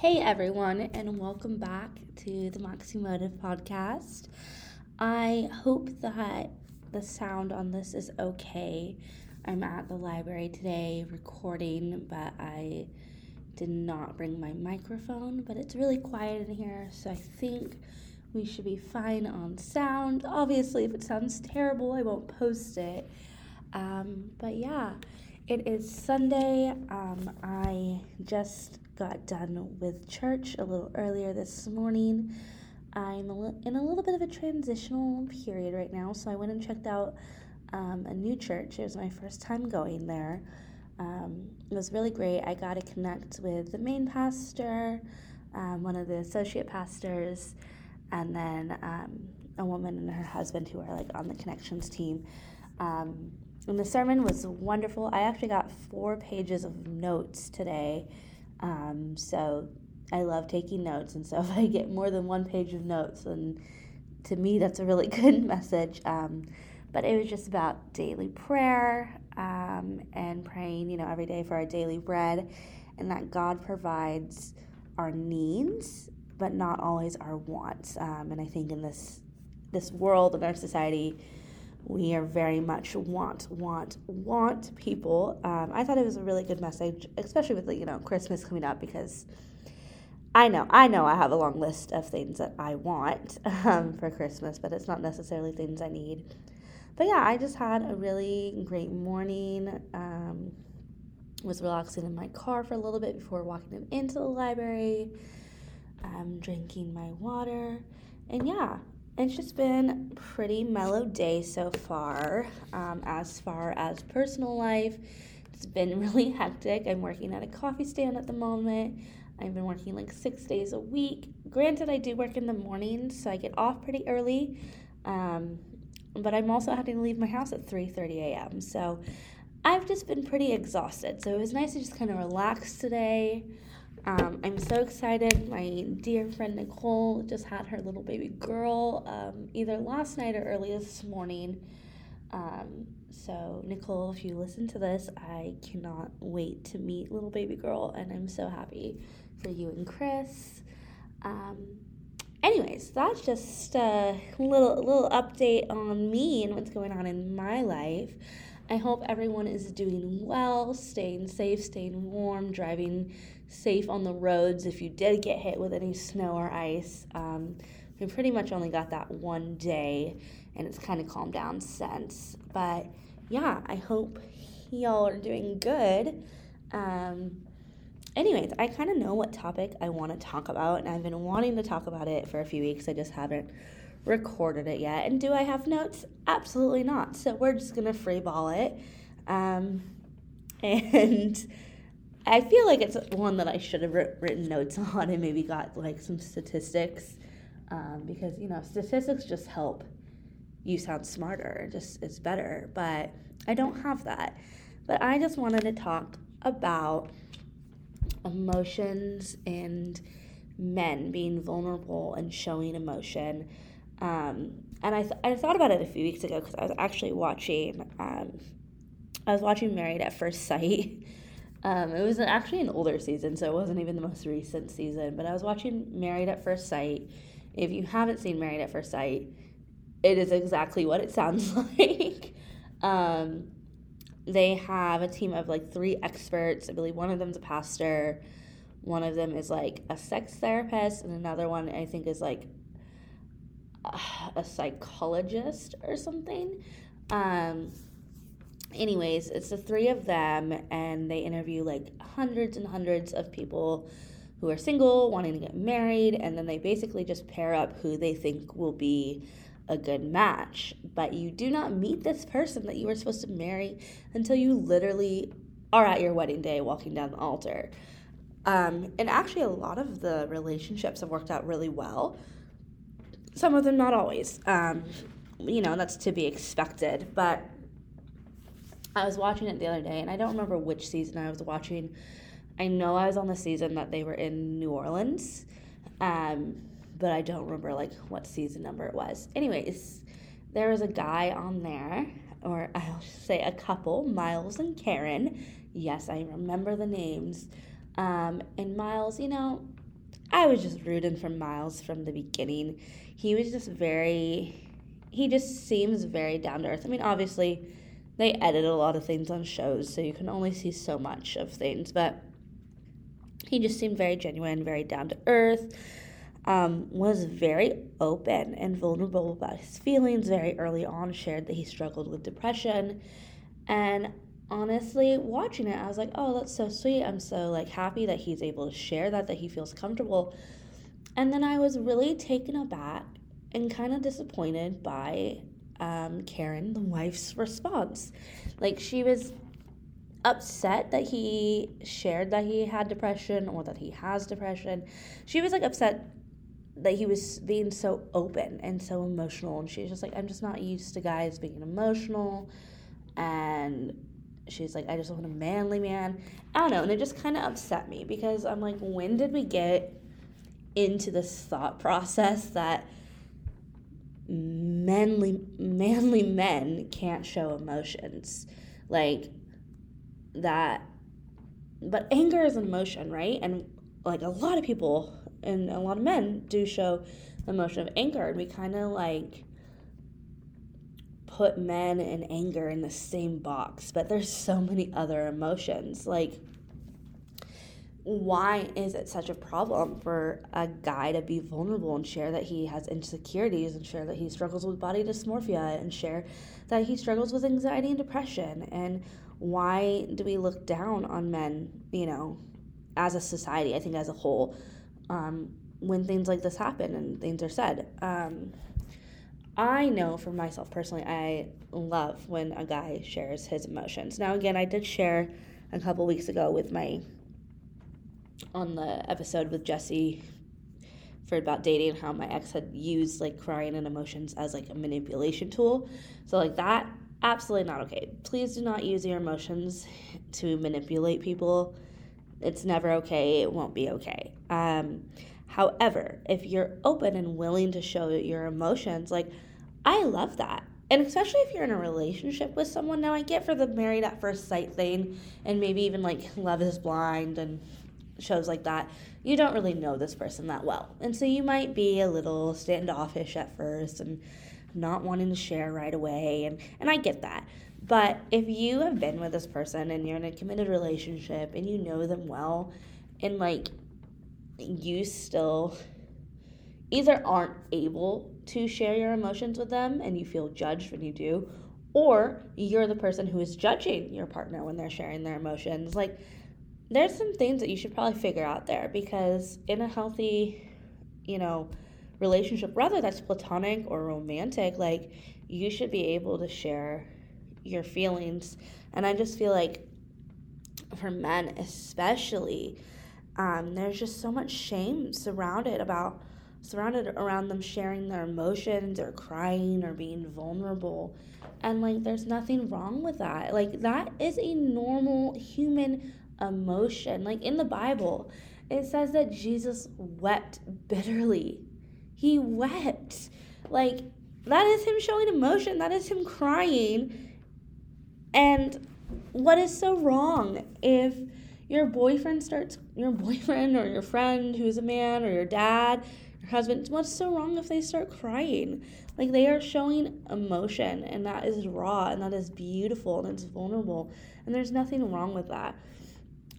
Hey everyone, and welcome back to the Maximotive podcast. I hope that the sound on this is okay. I'm at the library today recording, but I did not bring my microphone, but it's really quiet in here, so I think we should be fine on sound. Obviously, if it sounds terrible, I won't post it. Um, but yeah, it is Sunday. Um, I just got done with church a little earlier this morning. I'm in a little bit of a transitional period right now, so I went and checked out um, a new church. It was my first time going there. Um, it was really great. I got to connect with the main pastor, um, one of the associate pastors, and then um, a woman and her husband who are like on the connections team. Um, and the sermon was wonderful. I actually got four pages of notes today um, so I love taking notes, and so if I get more than one page of notes, then to me that's a really good message. Um, but it was just about daily prayer um, and praying, you know, every day for our daily bread, and that God provides our needs, but not always our wants. Um, and I think in this this world and our society, we are very much want, want, want people. Um, I thought it was a really good message, especially with you know Christmas coming up because I know I know I have a long list of things that I want um, for Christmas, but it's not necessarily things I need. But yeah, I just had a really great morning. Um, was relaxing in my car for a little bit before walking into the library. Um, drinking my water, and yeah, it's just been pretty mellow day so far. Um, as far as personal life, it's been really hectic. I'm working at a coffee stand at the moment. I've been working like six days a week. Granted, I do work in the mornings, so I get off pretty early. Um, but I'm also having to leave my house at 3:30 a.m. So I've just been pretty exhausted. So it was nice to just kind of relax today. Um, I'm so excited. My dear friend Nicole just had her little baby girl um, either last night or early this morning. Um, so, Nicole, if you listen to this, I cannot wait to meet little baby girl, and I'm so happy for you and Chris. Um, anyways, that's just a little little update on me and what's going on in my life. I hope everyone is doing well, staying safe, staying warm, driving safe on the roads if you did get hit with any snow or ice. Um, we pretty much only got that one day and it's kind of calmed down since. But yeah, I hope y'all are doing good. Um, anyways, I kind of know what topic I want to talk about, and I've been wanting to talk about it for a few weeks. I just haven't recorded it yet. And do I have notes? Absolutely not. So we're just going to freeball it. Um, and I feel like it's one that I should have written notes on and maybe got like some statistics um, because, you know, statistics just help you sound smarter, just it's better. But I don't have that. But I just wanted to talk about emotions and men being vulnerable and showing emotion um, and I, th- I thought about it a few weeks ago because I was actually watching, um, I was watching Married at First Sight. Um, it was actually an older season, so it wasn't even the most recent season. But I was watching Married at First Sight. If you haven't seen Married at First Sight, it is exactly what it sounds like. um, they have a team of like three experts. I believe one of them's a pastor, one of them is like a sex therapist, and another one I think is like a psychologist or something. Um, anyways, it's the three of them, and they interview like hundreds and hundreds of people who are single, wanting to get married, and then they basically just pair up who they think will be a good match. But you do not meet this person that you were supposed to marry until you literally are at your wedding day walking down the altar. Um, and actually, a lot of the relationships have worked out really well some of them not always. Um, you know, that's to be expected. But I was watching it the other day, and I don't remember which season I was watching. I know I was on the season that they were in New Orleans, um, but I don't remember like what season number it was. Anyways, there was a guy on there, or I'll say a couple, Miles and Karen. Yes, I remember the names. Um, and Miles, you know, I was just rooting for Miles from the beginning. He was just very, he just seems very down to earth. I mean, obviously, they edit a lot of things on shows, so you can only see so much of things, but he just seemed very genuine, very down to earth. Um, was very open and vulnerable about his feelings very early on, shared that he struggled with depression. And honestly, watching it, I was like, oh, that's so sweet. I'm so like happy that he's able to share that, that he feels comfortable. And then I was really taken aback and kind of disappointed by um, Karen, the wife's response. Like she was upset that he shared that he had depression or that he has depression. She was like upset that he was being so open and so emotional and she's just like I'm just not used to guys being emotional and she's like, I just want a manly man. I don't know. And it just kind of upset me because I'm like, when did we get into this thought process that manly manly men can't show emotions. Like that but anger is an emotion right? And like a lot of people and a lot of men do show emotion of anger. And we kind of like put men and anger in the same box, but there's so many other emotions. Like, why is it such a problem for a guy to be vulnerable and share that he has insecurities and share that he struggles with body dysmorphia and share that he struggles with anxiety and depression? And why do we look down on men, you know, as a society, I think as a whole, um, when things like this happen and things are said? Um, I know for myself personally, I love when a guy shares his emotions. Now, again, I did share a couple weeks ago with my on the episode with Jesse for about dating how my ex had used like crying and emotions as like a manipulation tool. So like that absolutely not okay. Please do not use your emotions to manipulate people. It's never okay. It won't be okay. Um, however, if you're open and willing to show your emotions, like I love that. And especially if you're in a relationship with someone. Now, I get for the married at first sight thing, and maybe even like Love is Blind and shows like that, you don't really know this person that well. And so you might be a little standoffish at first and not wanting to share right away. And, and I get that. But if you have been with this person and you're in a committed relationship and you know them well, and like you still either aren't able to share your emotions with them and you feel judged when you do, or you're the person who is judging your partner when they're sharing their emotions. Like, there's some things that you should probably figure out there because in a healthy, you know, relationship, whether that's platonic or romantic, like, you should be able to share your feelings. And I just feel like for men, especially, um, there's just so much shame surrounded about surrounded around them sharing their emotions or crying or being vulnerable. And like there's nothing wrong with that. Like that is a normal human emotion. Like in the Bible, it says that Jesus wept bitterly. He wept. Like that is him showing emotion. That is him crying. And what is so wrong if your boyfriend starts your boyfriend or your friend who's a man or your dad your husband, what's so wrong if they start crying? Like they are showing emotion, and that is raw, and that is beautiful, and it's vulnerable, and there's nothing wrong with that.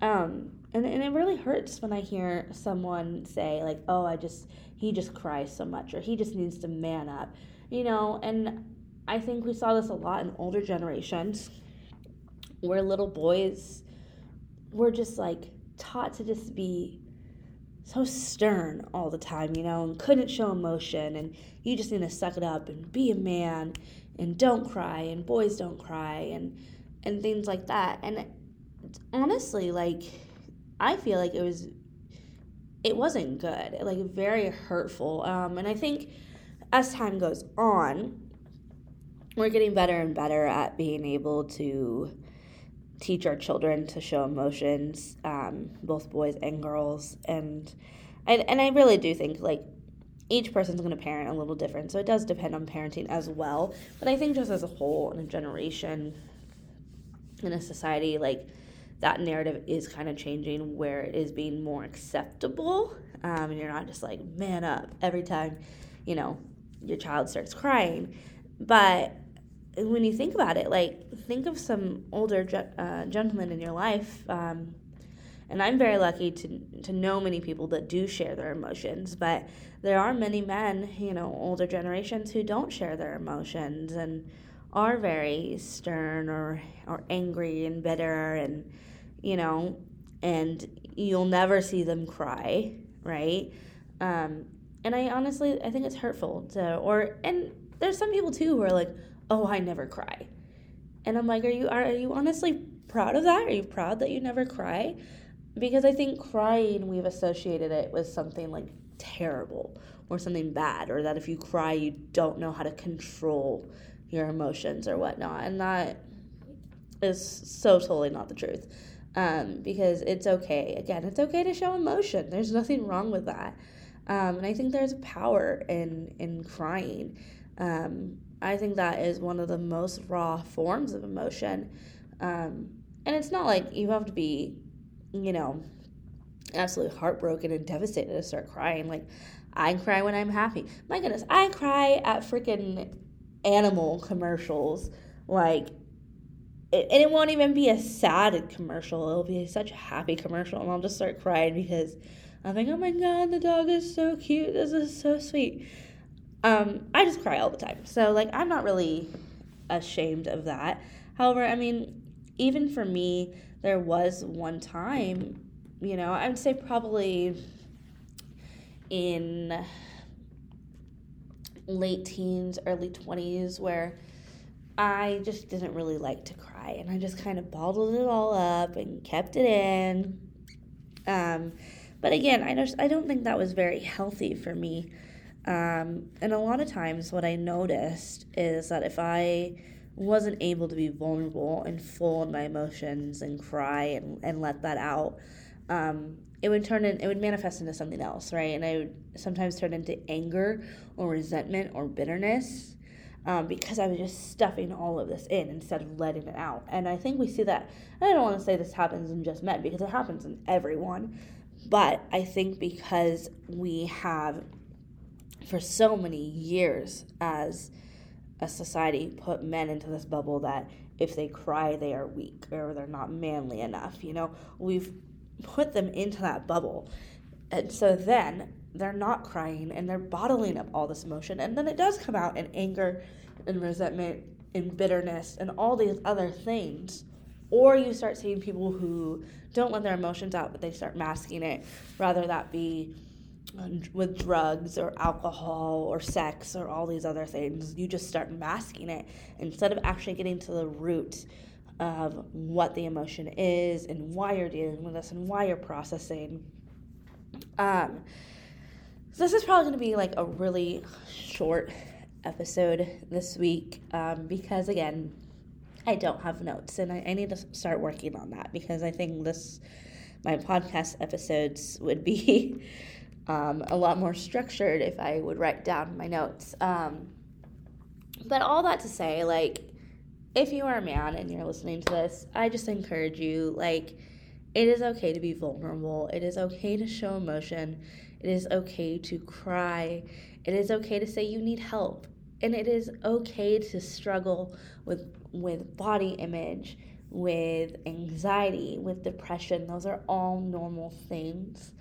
Um, and, and it really hurts when I hear someone say, like, oh, I just, he just cries so much, or he just needs to man up, you know, and I think we saw this a lot in older generations where little boys were just like taught to just be so stern all the time, you know, and couldn't show emotion, and you just need to suck it up and be a man, and don't cry, and boys don't cry, and and things like that. And honestly, like, I feel like it was, it wasn't good, like very hurtful. Um, and I think as time goes on, we're getting better and better at being able to teach our children to show emotions, um, both boys and girls, and and and I really do think like each person's going to parent a little different, so it does depend on parenting as well. But I think just as a whole, in a generation, in a society, like that narrative is kind of changing where it is being more acceptable. Um, and you're not just like, man up every time, you know, your child starts crying. But when you think about it, like, think of some older uh, gentlemen in your life. Um, and I'm very lucky to, to know many people that do share their emotions, but there are many men, you know, older generations who don't share their emotions and are very stern or, or angry and bitter and, you know, and you'll never see them cry, right? Um, and I honestly, I think it's hurtful to, or, and there's some people too who are like, oh, I never cry. And I'm like, are you, are, are you honestly proud of that? Are you proud that you never cry? because I think crying, we've associated it with something like terrible or something bad, or that if you cry, you don't know how to control your emotions or whatnot. And that is so totally not the truth. Um, because it's okay. Again, it's okay to show emotion. There's nothing wrong with that. Um, and I think there's power in in crying. Um, I think that is one of the most raw forms of emotion. Um, and it's not like you have to be you know, absolutely heartbroken and devastated to start crying. Like, I cry when I'm happy. My goodness, I cry at freaking animal commercials. Like, it, and it won't even be a sad commercial. It'll be such a happy commercial, and I'll just start crying because I'm like, oh my god, the dog is so cute. This is so sweet. Um, I just cry all the time. So, like, I'm not really ashamed of that. However, I mean, even for me, there was one time, you know, I would say probably in late teens, early 20s, where I just didn't really like to cry. And I just kind of bottled it all up and kept it in. Um, but again, I just I don't think that was very healthy for me. Um, and a lot of times, what I noticed is that if I wasn't able to be vulnerable and full in my emotions and cry and, and let that out, um, it would turn in, it would manifest into something else, right? And I would sometimes turn into anger or resentment or bitterness um, because I was just stuffing all of this in instead of letting it out. And I think we see that. I don't want to say this happens in just men because it happens in everyone, but I think because we have for so many years as a society put men into this bubble that if they cry, they are weak or they're not manly enough. You know, we've put them into that bubble. And so then they're not crying and they're bottling up all this emotion. And then it does come out in anger and resentment and bitterness and all these other things. Or you start seeing people who don't let their emotions out, but they start masking it, rather that be uh, with drugs or alcohol or sex or all these other things. You just start masking it instead of actually getting to the root of what the emotion is and why you're dealing with this and why you're processing. Um, so this is probably going to be like a really short episode this week um, because again, I don't have notes and I, I need to start working on that because I think this my podcast episodes would be um, a lot more structured if I would write down my notes. Um, but all that to say, like, if you are a man and you're listening to this, I just encourage you, like, it is okay to be vulnerable. It is okay to show emotion. It is okay to cry. It is okay to say you need help. And it is okay to struggle with with body image, with anxiety, with depression. Those are all normal things.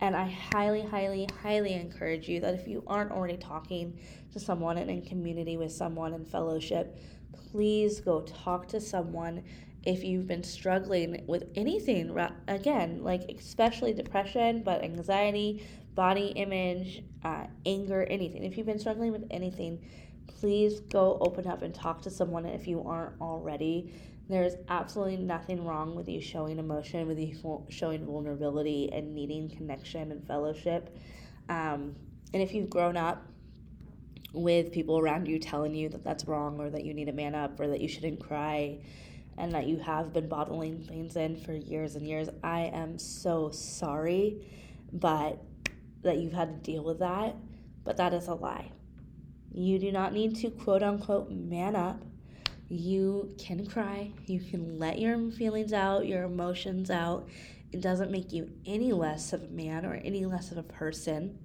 And I highly, highly, highly encourage you that if you aren't already talking to someone and in community with someone in fellowship, please go talk to someone if you've been struggling with anything. Again, like especially depression, but anxiety, body image, uh, anger, anything. If you've been struggling with anything, please go open up and talk to someone if you aren't already there's absolutely nothing wrong with you showing emotion, with you showing vulnerability and needing connection and fellowship. Um, and if you've grown up with people around you telling you that that's wrong or that you need to man up or that you shouldn't cry and that you have been bottling things in for years and years, I am so sorry, but that you've had to deal with that. But that is a lie. You do not need to quote unquote man up You can cry, you can let your feelings out, your emotions out. It doesn't make you any less of a man or any less of a person.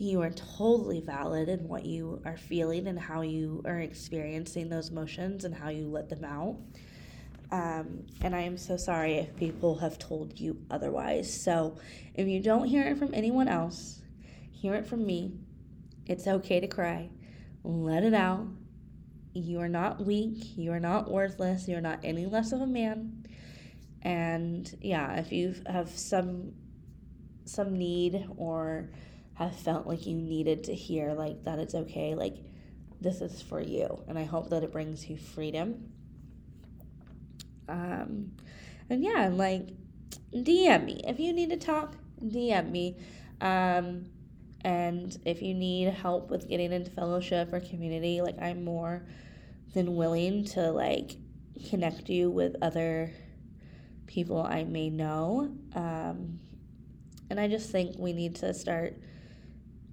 You are totally valid in what you are feeling and how you are experiencing those emotions and how you let them out. Um, and I am so sorry if people have told you otherwise. So if you don't hear it from anyone else, hear it from me. It's okay to cry. Let it out. You are not weak. You are not worthless. You are not any less of a man. And yeah, if you have some some need or have felt like you needed to hear like that it's okay, like this is for you. And I hope that it brings you freedom um, and yeah, like DM me if you need to talk. DM me. Um, and if you need help with getting into fellowship or community, like I'm more than willing to like connect you with other people I may know. Um, and I just think we need to start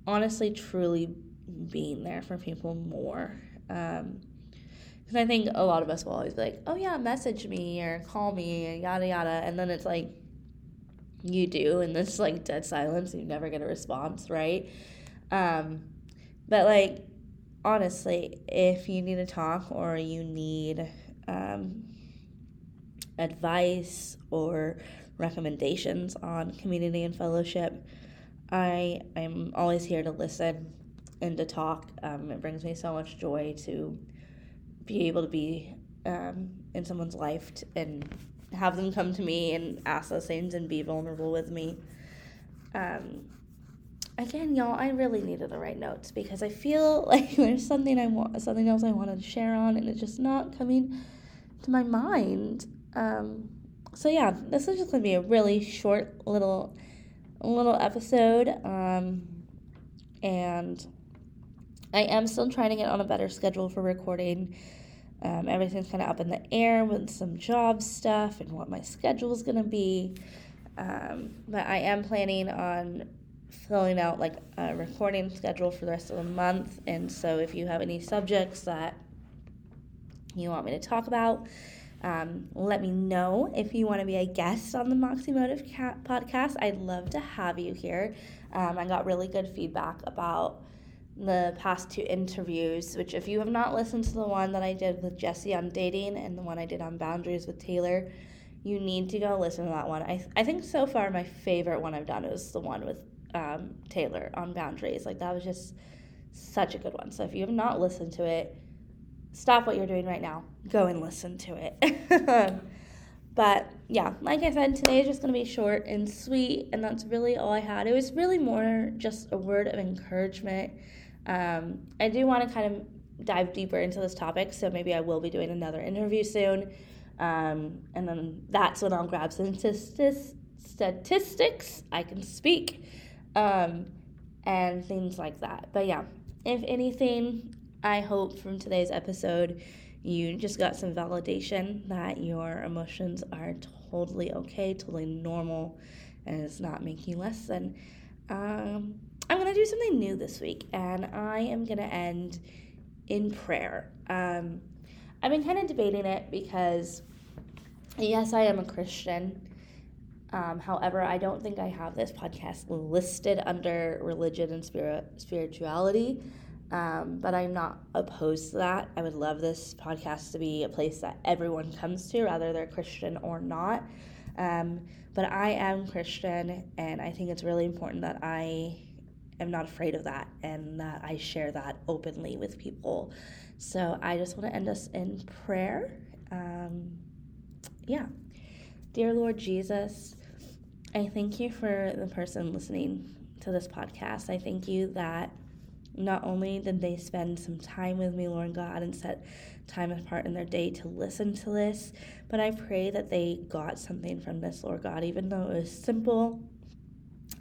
honestly, truly being there for people more. Um, because I think a lot of us will always be like, oh, yeah, message me or call me, and yada, yada. And then it's like, you do, and this like dead silence, you never get a response, right? Um, but like, honestly, if you need to talk or you need um, advice or recommendations on community and fellowship, I am always here to listen and to talk. Um, it brings me so much joy to be able to be um, in someone's life t- and have them come to me and ask those things and be vulnerable with me. Um, again, y'all, I really needed to write notes because I feel like there's something I want, something else I wanted to share on, and it's just not coming to my mind. Um, so yeah, this is just gonna be a really short little, little episode, um, and I am still trying to get on a better schedule for recording. Um, everything's kind of up in the air with some job stuff and what my schedule is going to be. Um, but I am planning on filling out like a recording schedule for the rest of the month. And so if you have any subjects that you want me to talk about, um, let me know if you want to be a guest on the Moxie Motive podcast. I'd love to have you here. Um, I got really good feedback about the past two interviews, which if you have not listened to the one that I did with Jesse on dating and the one I did on boundaries with Taylor, you need to go listen to that one. I, I think so far my favorite one I've done is the one with um, Taylor on boundaries. Like that was just such a good one. So if you have not listened to it, stop what you're doing right now. Go and listen to it. but yeah, like I said, today is just going to be short and sweet, and that's really all I had. It was really more just a word of encouragement um, I do want to kind of dive deeper into this topic, so maybe I will be doing another interview soon. Um, and then that's when I'll grab some statistics. I can speak. Um, and things like that. But yeah, if anything, I hope from today's episode you just got some validation that your emotions are totally okay, totally normal, and it's not making you less than. Um, I'm going to do something new this week, and I am going to end in prayer. Um, I've been kind of debating it because, yes, I am a Christian. Um, however, I don't think I have this podcast listed under religion and spirit spirituality. Um, but I'm not opposed to that. I would love this podcast to be a place that everyone comes to, whether they're Christian or not. Um, but I am Christian, and I think it's really important that I am not afraid of that and that I share that openly with people. So I just want to end us in prayer. Um, yeah. Dear Lord Jesus, I thank you for the person listening to this podcast. I thank you that not only did they spend some time with me, Lord God, and set time apart in their day to listen to this, but I pray that they got something from this, Lord God, even though it was simple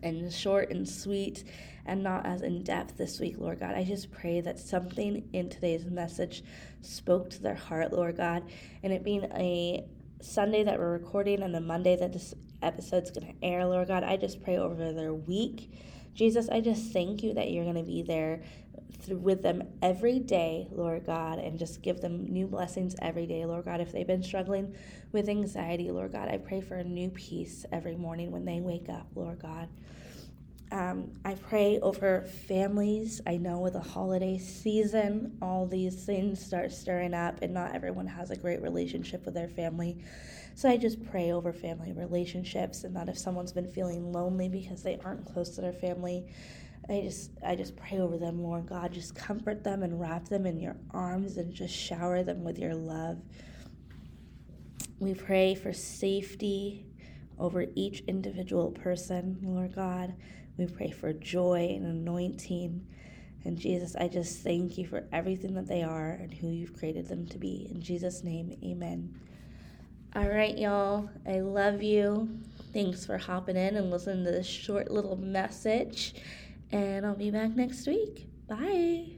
and short and sweet and not as in depth this week, Lord God. I just pray that something in today's message spoke to their heart, Lord God, and it being a Sunday that we're recording and a Monday that this episode's going to air, Lord God. I just pray over their week. Jesus, I just thank you that you're going to be there with them every day, Lord God, and just give them new blessings every day, Lord God. If they've been struggling with anxiety, Lord God, I pray for a new peace every morning when they wake up, Lord God. Um, I pray over families. I know with the holiday season, all these things start stirring up, and not everyone has a great relationship with their family. So I just pray over family relationships, and that if someone's been feeling lonely because they aren't close to their family, I just I just pray over them, Lord God. Just comfort them and wrap them in your arms and just shower them with your love. We pray for safety over each individual person, Lord God. We pray for joy and anointing. And Jesus, I just thank you for everything that they are and who you've created them to be. In Jesus' name, amen. All right, y'all. I love you. Thanks for hopping in and listening to this short little message. And I'll be back next week. Bye.